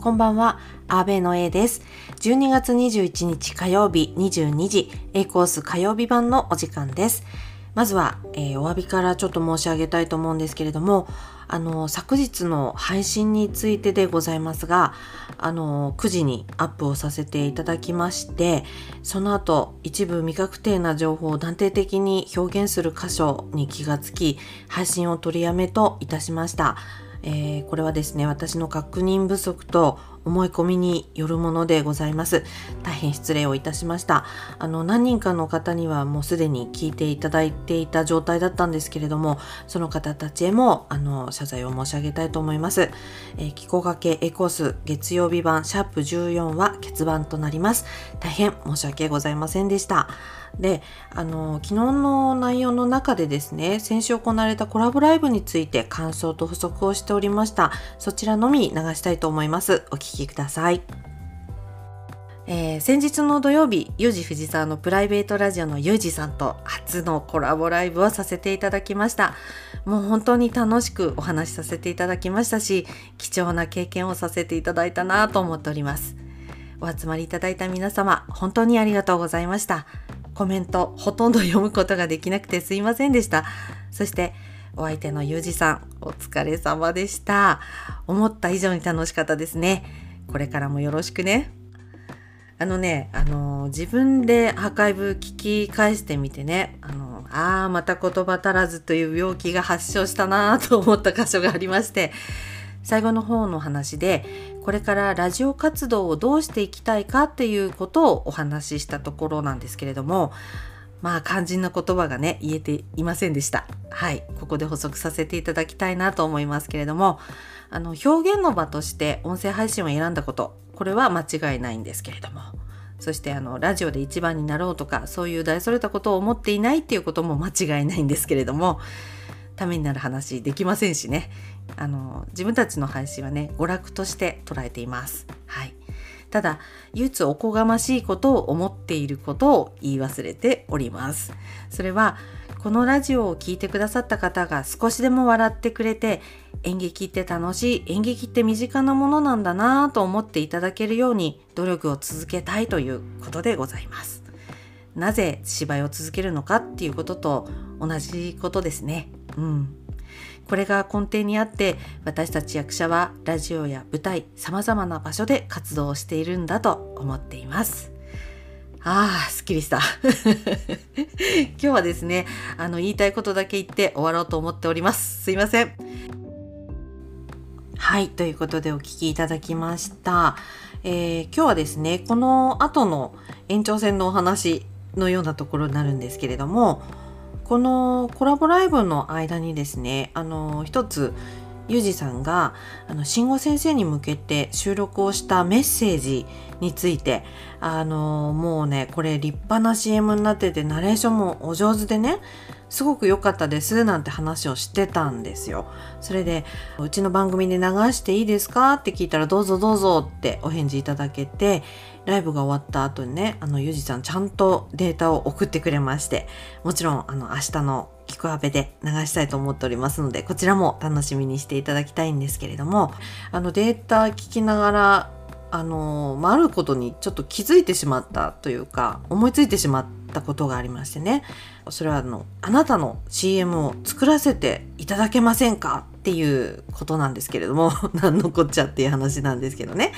こんばんは、アーベの A です。12月21日火曜日22時、A コース火曜日版のお時間です。まずは、えー、お詫びからちょっと申し上げたいと思うんですけれども、あの、昨日の配信についてでございますが、あの、9時にアップをさせていただきまして、その後、一部未確定な情報を断定的に表現する箇所に気がつき、配信を取りやめといたしました。えー、これはですね、私の確認不足と思い込みによるものでございます。大変失礼をいたしました。あの、何人かの方にはもうすでに聞いていただいていた状態だったんですけれども、その方たちへも、あの、謝罪を申し上げたいと思います。えー、気候がけエコース月曜日版シャープ14は欠番となります。大変申し訳ございませんでした。で、あの、昨日の内容の中でですね、先週行われたコラボライブについて感想と補足をしておりました。そちらのみ流したいと思います。お聞きください。えー、先日の土曜日、ユージ藤沢のプライベートラジオのユージさんと初のコラボライブをさせていただきました。もう本当に楽しくお話しさせていただきましたし、貴重な経験をさせていただいたなと思っております。お集まりいただいた皆様、本当にありがとうございました。コメントほとんど読むことができなくてすいませんでした。そしてお相手のゆうじさん、お疲れ様でした。思った以上に楽しかったですね。これからもよろしくね。あのね、あの自分でアーカイブ聞き返してみてね、あのああ、また言葉足らずという病気が発症したなと思った箇所がありまして、最後の方の話でこれからラジオ活動をどうしていきたいかっていうことをお話ししたところなんですけれどもまあ肝心な言葉がね言えていませんでした。はい。ここで補足させていただきたいなと思いますけれどもあの表現の場として音声配信を選んだことこれは間違いないんですけれどもそしてあのラジオで一番になろうとかそういう大それたことを思っていないっていうことも間違いないんですけれどもためになる話できませんしねあの自分たちの配信はね娯楽として捉えています。はい、ただ唯一おこがましいことを思っていることを言い忘れております。それはこのラジオを聴いてくださった方が少しでも笑ってくれて演劇って楽しい演劇って身近なものなんだなぁと思っていただけるように努力を続けたいということでございます。なぜ芝居を続けるのかっていうことと同じことですね。うん。これが根底にあって私たち役者はラジオや舞台様々な場所で活動をしているんだと思っています。ああ、すっきりした。今日はですね、あの、言いたいことだけ言って終わろうと思っております。すいません。はい、ということでお聞きいただきました。えー、今日はですね、この後の延長戦のお話のようなところになるんですけれども、このコラボライブの間にですねあの一つゆうじさんがあの慎吾先生に向けて収録をしたメッセージについてあのもうねこれ立派な CM になっててナレーションもお上手でねすごく良かったですなんて話をしてたんですよ。それで、うちの番組で流していいですか？って聞いたら、どうぞどうぞってお返事いただけて、ライブが終わった後にね、あの、ゆじさんちゃんとデータを送ってくれまして、もちろん、あの、明日のキクアベで流したいと思っておりますので、こちらも楽しみにしていただきたいんですけれども、あの、データ聞きながら、あの、まあ、あることにちょっと気づいてしまったというか、思いついてしまったたことがありましてね。それはあの、あなたの CM を作らせていただけませんかっていうことなんですけれども、何のこっちゃっていう話なんですけどね。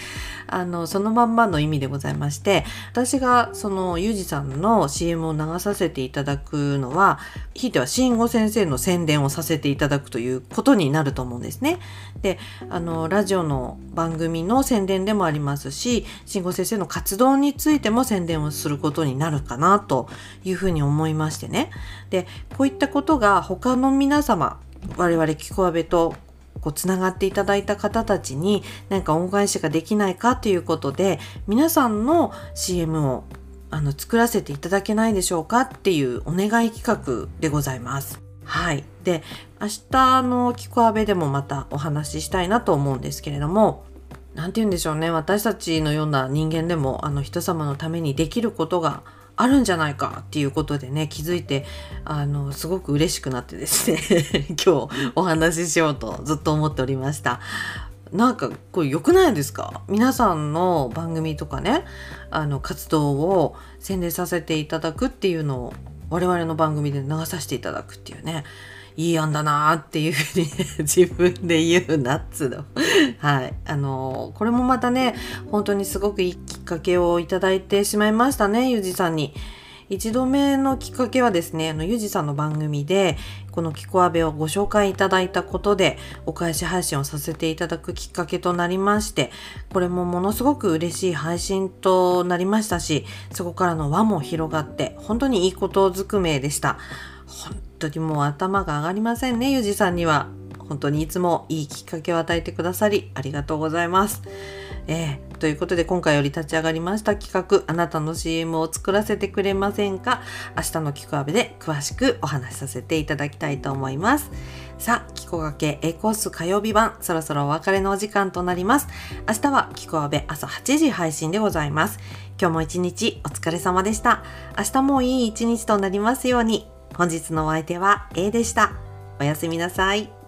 あの、そのまんまの意味でございまして、私がそのゆうじさんの CM を流させていただくのは、ひいては慎吾先生の宣伝をさせていただくということになると思うんですね。で、あの、ラジオの番組の宣伝でもありますし、慎吾先生の活動についても宣伝をすることになるかなとというふうに思いましてね。で、こういったことが他の皆様、我々キコアベとこうつながっていただいた方たちに何か恩返しができないかということで皆さんの CM をあの作らせていただけないでしょうかっていうお願い企画でございます。はい。で、明日のキコアベでもまたお話ししたいなと思うんですけれども、何て言うんでしょうね。私たちのような人間でもあの人様のためにできることがあるんじゃないかっていうことでね気づいてあのすごく嬉しくなってですね 今日お話ししようとずっと思っておりました。なんかこれ良くないですか？皆さんの番組とかねあの活動を宣伝させていただくっていうのを我々の番組で流させていただくっていうね。いい案だなーっていうふうに、自分で言うなっつうの。はい。あのー、これもまたね、本当にすごくいいきっかけをいただいてしまいましたね、ゆうじさんに。一度目のきっかけはですね、あの、ゆうじさんの番組で、このキコアベをご紹介いただいたことで、お返し配信をさせていただくきっかけとなりまして、これもものすごく嬉しい配信となりましたし、そこからの輪も広がって、本当にいいことずくめでした。当にもう頭が上がりませんね、ゆじさんには。本当にいつもいいきっかけを与えてくださり、ありがとうございます。えー、ということで今回より立ち上がりました企画、あなたの CM を作らせてくれませんか？明日のキコアベで詳しくお話しさせていただきたいと思います。さあ、キコがけ A コース火曜日版、そろそろお別れのお時間となります。明日はキコアベ朝8時配信でございます。今日も一日お疲れ様でした。明日もいい一日となりますように。本日のお相手は A でした。おやすみなさい。